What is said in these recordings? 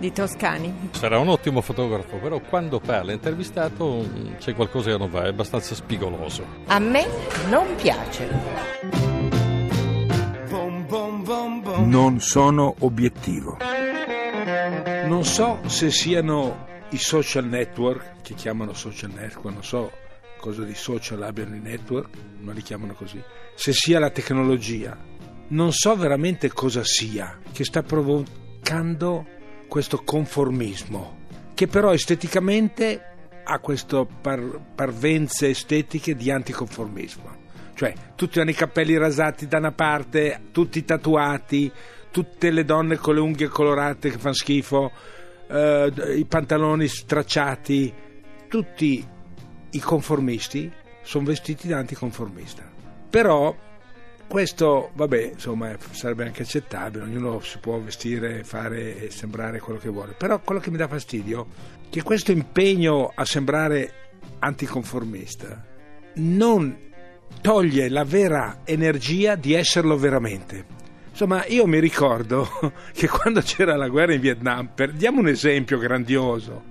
di Toscani. Sarà un ottimo fotografo, però quando parla intervistato mm, c'è qualcosa che non va, è abbastanza spigoloso. A me non piace. Non sono obiettivo. Non so se siano i social network, che chiamano social network, non so cosa di social abbiano i network, ma li chiamano così, se sia la tecnologia. Non so veramente cosa sia che sta provocando questo conformismo, che però esteticamente ha queste par- parvenze estetiche di anticonformismo. Cioè, tutti hanno i capelli rasati da una parte, tutti tatuati, tutte le donne con le unghie colorate che fanno schifo, eh, i pantaloni stracciati, tutti i conformisti sono vestiti da anticonformista. Però questo, vabbè, insomma, sarebbe anche accettabile, ognuno si può vestire, fare e sembrare quello che vuole. Però quello che mi dà fastidio è che questo impegno a sembrare anticonformista non toglie la vera energia di esserlo veramente. Insomma, io mi ricordo che quando c'era la guerra in Vietnam, per, diamo un esempio grandioso,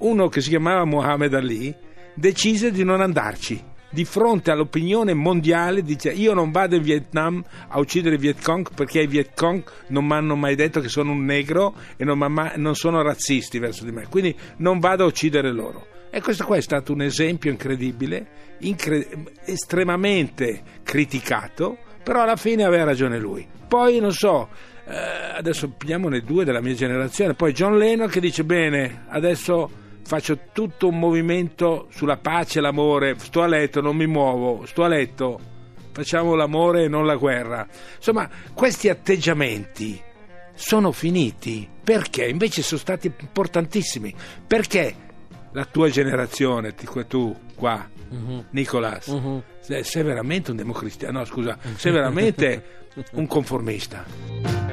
uno che si chiamava Muhammad Ali decise di non andarci di fronte all'opinione mondiale dice io non vado in Vietnam a uccidere i Viet Cong perché i Viet Cong non mi hanno mai detto che sono un negro e non, mai, non sono razzisti verso di me, quindi non vado a uccidere loro. E questo qua è stato un esempio incredibile, incre- estremamente criticato, però alla fine aveva ragione lui. Poi non so, eh, adesso pigliamone due della mia generazione, poi John Lennon che dice bene, adesso faccio tutto un movimento sulla pace e l'amore, sto a letto, non mi muovo, sto a letto, facciamo l'amore e non la guerra. Insomma, questi atteggiamenti sono finiti perché invece sono stati importantissimi. Perché la tua generazione, tu qua, uh-huh. Nicolas, uh-huh. sei veramente un democristiano, no scusa, sei veramente un conformista.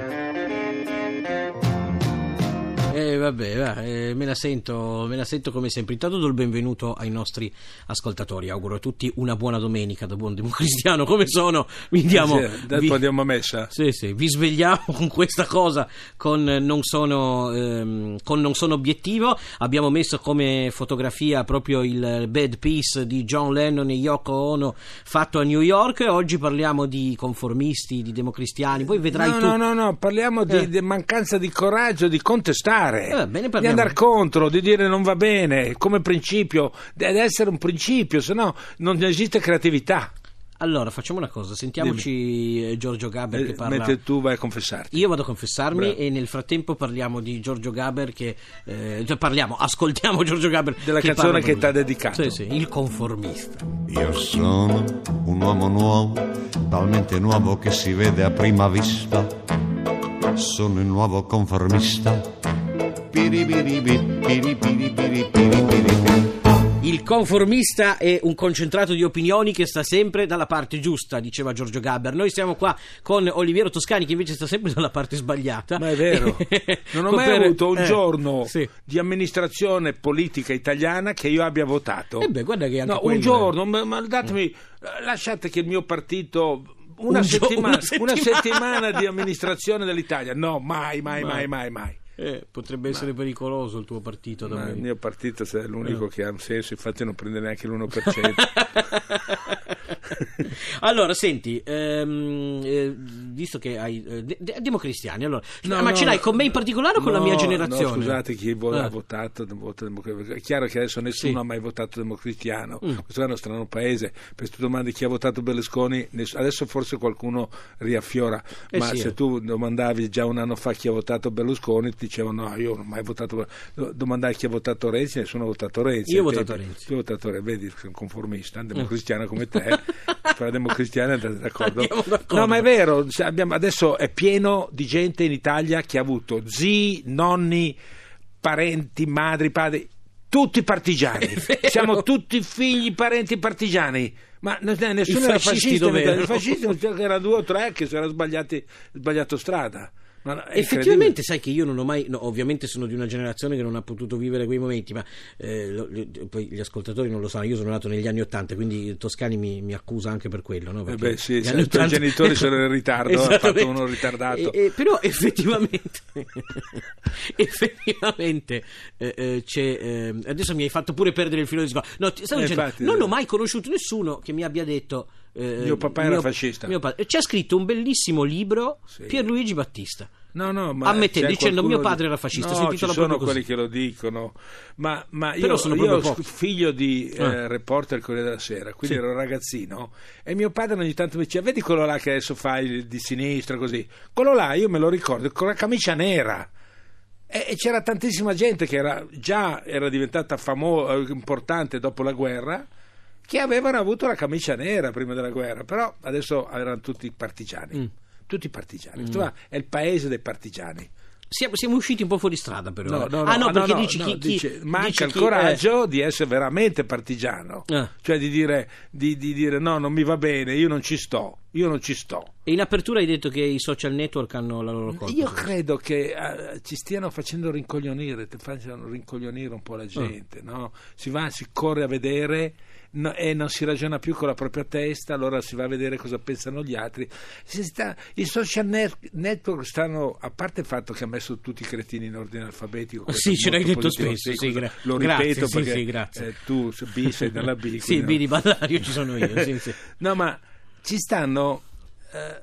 Eh, vabbè, va, eh, me, la sento, me la sento come sempre. Intanto do il benvenuto ai nostri ascoltatori. Auguro a tutti una buona domenica da buon democristiano. Come sono? Vi diamo, sì, vi, andiamo a messa. Sì, sì, vi svegliamo con questa cosa, con non, sono, ehm, con non sono obiettivo. Abbiamo messo come fotografia proprio il Bad Peace di John Lennon e Yoko Ono fatto a New York. Oggi parliamo di conformisti, di democristiani. Poi vedrai no, tu. No, no, no, parliamo di, eh. di mancanza di coraggio di contestare fare, eh, bene, di andare contro, di dire non va bene, come principio, deve essere un principio, se no non esiste creatività. Allora, facciamo una cosa, sentiamoci Dimmi. Giorgio Gaber eh, che parla... Mentre tu vai a confessarti. Io vado a confessarmi Bravo. e nel frattempo parliamo di Giorgio Gaber che... Eh, cioè parliamo, ascoltiamo Giorgio Gaber Della che canzone che ti ha dedicato. Sì, sì, il conformista. Io sono un uomo nuovo, talmente nuovo che si vede a prima vista. Sono il nuovo conformista il conformista è un concentrato di opinioni che sta sempre dalla parte giusta, diceva Giorgio Gaber. Noi siamo qua con Oliviero Toscani che invece sta sempre dalla parte sbagliata. Ma è vero. Non ho mai per... avuto un eh, giorno sì. di amministrazione politica italiana che io abbia votato. E eh beh, guarda che anche no, quello... un giorno, ma, ma datemi, lasciate che il mio partito una, un settimana, una, settimana. una settimana di amministrazione dell'Italia. No, mai, mai, mai, mai, mai. Eh, potrebbe essere ma, pericoloso il tuo partito. Ma il mio partito è l'unico eh. che ha un senso, infatti non prende neanche l'1%. allora, senti, ehm, eh, visto che hai... Eh, de- democristiani, allora, no, ma no, ce l'hai con me in particolare o con la mia generazione? No, scusate, chi vo- ha votato vota È chiaro che adesso nessuno sì. ha mai votato democristiano, mm. questo è uno strano paese, per tu domandi chi ha votato Berlusconi, ness- adesso forse qualcuno riaffiora, eh ma sì, se eh. tu domandavi già un anno fa chi ha votato Berlusconi, ti dicevano no, io non ho mai votato, domandai chi ha votato Renzi, nessuno ha votato Renzi. Io ho votato Renzi. Io ho votato Renzi, vedi, sono conformista, democristiano come te. fra democristiani andate d'accordo? d'accordo? No, ma è vero, abbiamo, adesso è pieno di gente in Italia che ha avuto zii, nonni, parenti, madri, padri, tutti partigiani. Siamo tutti figli, parenti partigiani. Ma no, no, nessuno I era fascista, i fascisti erano due o tre che si sbagliati, sbagliato strada. No, Effettivamente, sai che io non ho mai. no, ovviamente sono di una generazione che non ha potuto vivere quei momenti, ma eh, lo- poi gli ascoltatori non lo sanno. Io sono nato negli anni Ottanta, quindi Toscani mi, mi accusa anche per quello. No? Eh beh, sì, gli anni i 80 genitori sono in ritardo, ha fatto uno ritardato. E- e- però effettivamente, effettivamente eh, eh, c'è. eh, adesso mi hai fatto pure perdere il filo di discorso. No, ti Eh, infatti, non eh. ho mai conosciuto nessuno che mi abbia detto. Eh, Mio papà era fascista. mio padre- C'è scritto un bellissimo libro Sì. Pierluigi Battista. No, no, ma Ammettendo, dicendo, qualcuno mio padre era fascista, No, ci sono quelli che lo dicono, ma, ma io, sono io figlio di eh, Ah. reporter Corriere della Sera, quindi Sì. ero ragazzino e mio padre ogni tanto mi diceva, vedi quello là che adesso fa il di sinistra così, quello là io me lo ricordo con la camicia nera. E, e c'era tantissima gente che era, già era diventata famosa, importante dopo la guerra, che avevano avuto la camicia nera prima della guerra, però adesso erano tutti partigiani. Mm. Tutti partigiani. Qua è il paese dei partigiani. Siamo, siamo usciti un po' fuori strada, però. No, eh. no, ah, no, no, perché no, dici no, chi, chi- dice, manca dici il chi- coraggio di essere veramente partigiano, Ah. cioè di dire, di, di dire no, non mi va bene, io non ci sto, io non ci sto. eh, e in apertura hai detto che i social network hanno la loro colpa. Io credo che eh, ci stiano facendo rincoglionire, ti facciano rincoglionire un po' Ah. la gente, no? Si va, si corre a vedere no, e non si ragiona più con la propria testa, allora si va a vedere cosa pensano gli altri. Sta- I social net- network stanno, a parte il fatto che ha messo tutti i cretini in ordine alfabetico, Sì, ce l'hai detto positivo, spesso, sì, gra- lo grazie, ripeto sì, perché sì, grazie. eh, tu B sei dalla B. Sì, quindi Bini Ballario ci sono io. sì, sì. No, ma ci stanno. eh,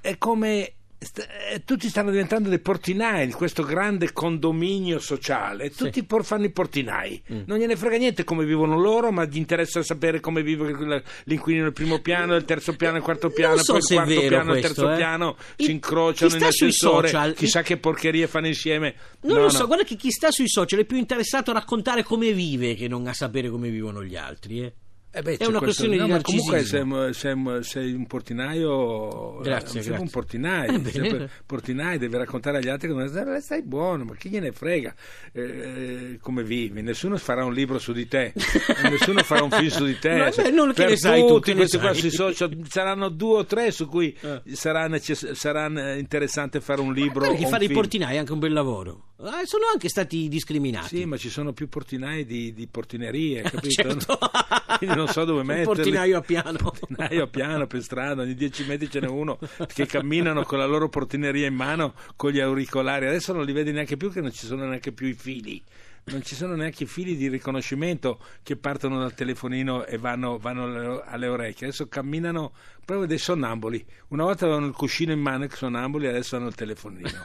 è come. Eh, tutti stanno diventando dei portinai in questo grande condominio sociale. Tutti por- fanno i portinai. Mm. Non gliene frega niente come vivono loro, ma gli interessa sapere come vive l'inquilino il primo piano, il terzo piano, il quarto piano, so poi il quarto piano, il terzo eh. piano. I- si incrociano chi in ascensore. social- Chissà che porcherie fanno insieme. Non No, lo no. so, guarda che chi sta sui social è più interessato a raccontare come vive che non a sapere come vivono gli altri. Eh. Eh beh, È una questo- questione di no, comunque sei, sei- sei un portinaio Grazie, eh, sei grazie. un portinaio Eh, portinaio devi raccontare agli altri come stai, stai buono ma chi gliene frega eh, eh, come vivi nessuno farà un libro su di te nessuno farà un film su di te No, Cioè, non che per tu, tutti che ne questi qua sui social saranno due o tre su cui Eh. sarà, necess- sarà eh, interessante fare un libro che un fare i film. portinai è anche un bel lavoro. Eh, sono anche stati discriminati. sì, ma ci sono più portinai di, di portinerie, capito? Certo. Quindi non so dove metterli. portinaio a piano. portinaio a piano per strada, ogni 10 metri ce n'è uno che camminano con la loro portineria in mano con gli auricolari. Adesso non li vedi neanche più, che non ci sono neanche più i fili. Non ci sono neanche i fili di riconoscimento che partono dal telefonino e vanno, vanno alle, orecchie. Adesso camminano proprio dei sonnambuli. Una volta avevano il cuscino in mano, i sonnambuli, adesso hanno il telefonino.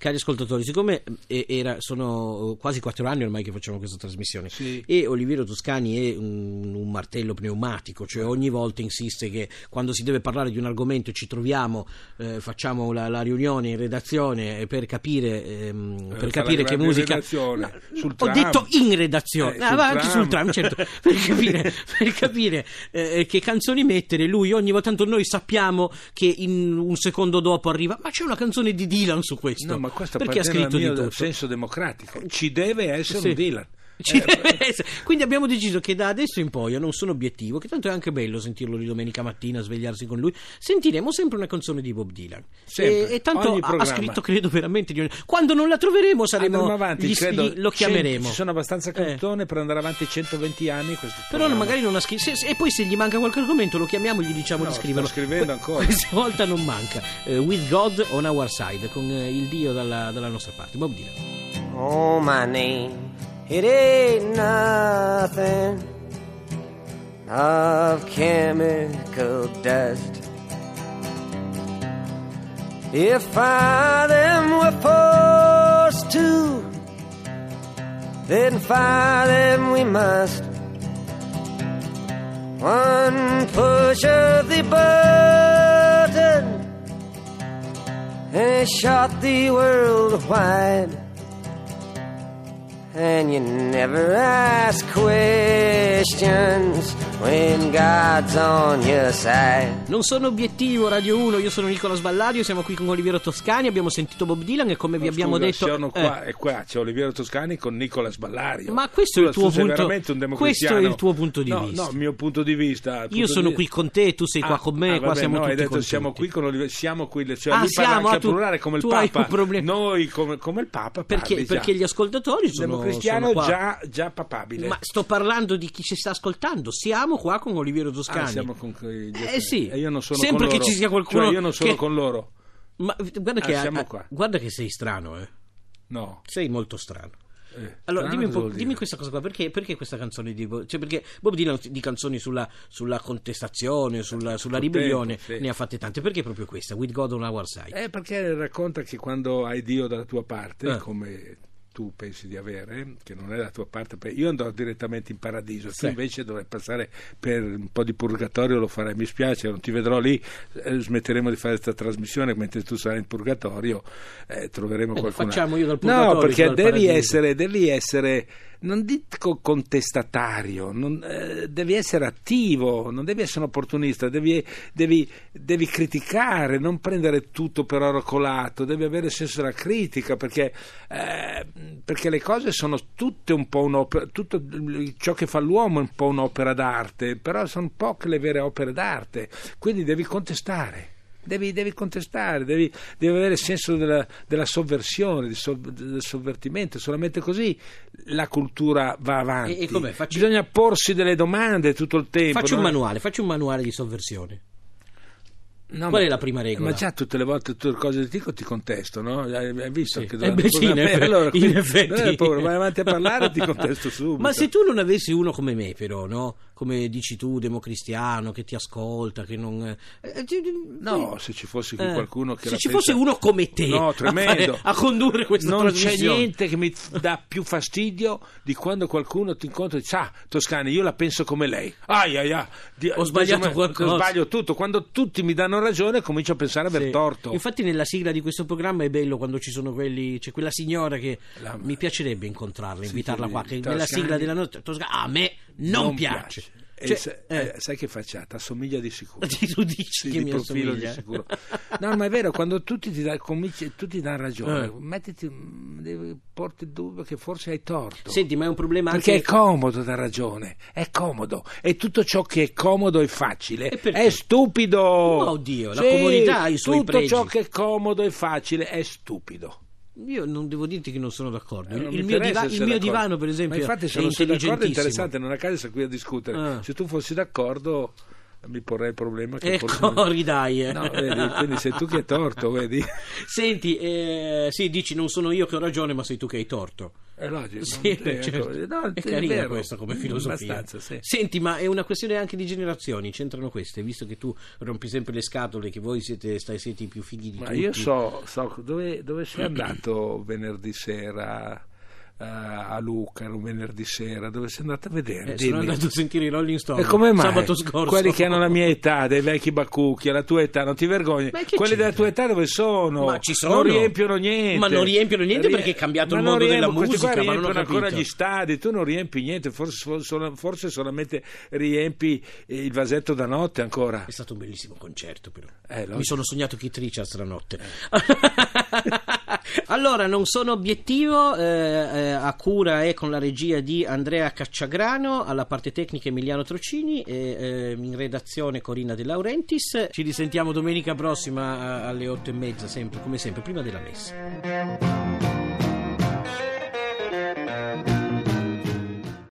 Cari ascoltatori, siccome eh, era- sono quasi quattro anni ormai che facciamo questa trasmissione Sì. e Oliviero Toscani è un, un martello pneumatico, cioè ogni volta insiste che quando si deve parlare di un argomento ci troviamo, eh, facciamo la, la riunione in redazione per capire, ehm, Eh, per capire che musica... redazione, sul Ho tram. detto in redazione, Eh, Ah, sul va anche sul tram, certo, per capire, per capire, eh, che canzoni mettere. Lui ogni volta, tanto noi sappiamo che in un secondo dopo arriva, ma c'è una canzone di Dylan su questo. No, ma questo perché ha scritto di tutto. senso democratico. Ci deve essere Sì. un Dylan. Ci Eh, deve essere. Quindi abbiamo deciso che da adesso in poi io non sono obiettivo, che tanto è anche bello sentirlo di domenica mattina, svegliarsi con lui. Sentiremo sempre una canzone di Bob Dylan. Sempre, e, e tanto ha, scritto, credo veramente di. Quando non la troveremo saremo Andremo avanti, gli- credo, gli- lo cent- chiameremo. Ci sono abbastanza Eh. canzoni per andare avanti 120 anni. Però programma. magari non ha scritto. se- se- E poi se gli manca qualche argomento lo chiamiamo e gli diciamo No, di scriverlo. sto scrivendo ancora. Questa volta non manca. Eh, with God on our side, con eh, il Dio dalla, dalla nostra parte. Bob Dylan. Oh, my name, it ain't nothing of chemical dust. If I them were forced to, then fire them we must. One push of the button, and it shot the world wide and you never ask questions when God's on your side. Non sono obiettivo Radio 1, io sono Nicola Sballario, siamo qui con Oliviero Toscani, abbiamo sentito Bob Dylan e come vi No, abbiamo scusa, detto... sono qua, eh, e qua c'è Oliviero Toscani con Nicola Sballario. Ma questo è il Scusa, tuo punto- veramente un questo è il tuo punto di No, vista. No, il mio punto di vista. il Io punto sono di- qui con te, tu sei qua Ah, con me, ah, qua vabbè, siamo no, hai tutti detto contenti. siamo qui con Oliviero, siamo qui, cioè Ah, lui parla siamo, anche ah, a tu- plurale come il tu hai Papa. un problema. Noi come, come il Papa Perché, parli perché gli ascoltatori sono, democristiano sono qua. già, già papabile. Ma sto parlando di chi ci sta ascoltando. Siamo qua con Oliviero Toscani. Ah, siamo con quei- Eh sì, E io non sono sempre con che loro. ci sia qualcuno Cioè, io non sono che- con loro. Ma guarda Ah, che, siamo ah, qua. guarda che sei strano, eh. No. Sei molto strano. Eh, Allora, dimmi, un po', dimmi questa cosa qua, perché, perché questa canzone di Bob? Cioè, perché Bob Dylan di canzoni sulla, sulla contestazione, sulla, sulla ribellione, tempo, sì. ne ha fatte tante. Perché proprio questa? With God on our side. Eh, perché racconta che quando hai Dio dalla tua parte, Eh. come tu pensi di avere, che non è la tua parte, io andrò direttamente in paradiso, Sì. tu invece dovrai passare per un po' di purgatorio, lo farai, mi spiace, non ti vedrò lì, eh, smetteremo di fare questa trasmissione, mentre tu sarai in purgatorio, eh, troveremo Eh, qualcuno. facciamo io dal purgatorio, No, perché devi essere, devi essere, non dico contestatario, non, eh, devi essere attivo, non devi essere un opportunista, devi, devi- devi criticare, non prendere tutto per oro colato, devi avere senso della critica, perché, eh, perché le cose sono tutte un po' un'opera, tutto ciò che fa l'uomo è un po' un'opera d'arte, però sono poche le vere opere d'arte, quindi devi contestare. Devi, devi contestare, devi, devi avere il senso della, della sovversione, del, sol- del sovvertimento, solamente così la cultura va avanti. E- e com'è? Facci- Bisogna porsi delle domande tutto il tempo. Facci un manuale, facci un manuale di sovversione. No, Qual ma- è la prima regola? Ma già tutte le volte tutte le cose che dico ti contesto, no? Hai visto Sì. che Eh beh, sì, in effetti- allora, in effetti. paura, vai avanti a parlare e ti contesto subito. Ma se tu non avessi uno come me, però, no? Come dici tu, democristiano, che ti ascolta, che non. eh, eh, No, se ci fosse eh, qualcuno che Se ci pensa- fosse uno come te No, a, tremendo. fare- a condurre questa non c'è niente che mi dà più fastidio di quando qualcuno ti incontra e dice ah Toscani io la penso come lei ai ai ai Di- Ho sbagliato come- qualcosa." sbaglio tutto quando tutti mi danno ragione comincio a pensare a aver Sì. torto Infatti, nella sigla di questo programma è bello quando ci sono quelli. C'è quella signora che La- mi piacerebbe incontrarla, invitarla sì, qua. Che nella sigla della notte. Toscani, a me non, piace. E Cioè, se- eh, eh, sai che facciata? Assomiglia di sicuro. tu dici Sì, che di mi profilo assomiglia. di sicuro. No, ma è vero, quando tutti ti, dà- cominci- tutti danno ragione, Eh. mettiti, porti il dubbio che forse hai torto. Senti, ma è un problema Perché anche. è comodo dar ragione, è comodo. E tutto ciò che è comodo e facile E è stupido. Ma oddio, la comodità ha i suoi Tutto pregi. ciò che è comodo e facile è stupido. Io non devo dirti che non sono d'accordo. Eh, il non il mi mio, diva- il mio divano, per esempio, Ma infatti, se non sei d'accordo è interessante, non a caso sei qui a discutere. Ah. Se tu fossi d'accordo, mi porrei il problema che Ecco, forse. ridai. eh. No, vedi, quindi sei tu che hai torto, vedi? Senti, eh, sì, dici non sono io che ho ragione, ma sei tu che hai torto. È logico. Sì, Eh, beh, certo. no, è è carina vero. questa come filosofia. Abbastanza, sì. Senti, ma è una questione anche di generazioni, c'entrano queste, visto che tu rompi sempre le scatole, che voi siete, stai, siete i più fighi di Ma tutti. io so, so dove, dove sei andato venerdì sera eh, a Luca, era un venerdì sera, dove sei andato a vedere? Eh, sono andato a sentire i Rolling Stones E come mai? sabato scorso. Quelli che hanno la mia età, dei vecchi bacucchi, alla tua età, non ti vergogni? Quelli della c'entra? tua età dove sono? Ma ci sono. Non riempiono niente. Ma non riempiono niente Rie- perché è cambiato Ma il mondo della riempiono, questi qua musica, ma non riempiono ancora gli stadi, tu non riempi niente, forse, forse solamente riempi eh, il vasetto da notte ancora. È stato un bellissimo concerto, però. Eh, Mi so. sono sognato Keith Richards la notte. allora, non sono obiettivo, eh, eh, a cura è con la regia di Andrea Cacciagrano, alla parte tecnica Emiliano Trocini, e, eh, in redazione Corina De Laurentiis. Ci risentiamo domenica prossima eh, alle otto e mezza, sempre, come sempre, prima della messa.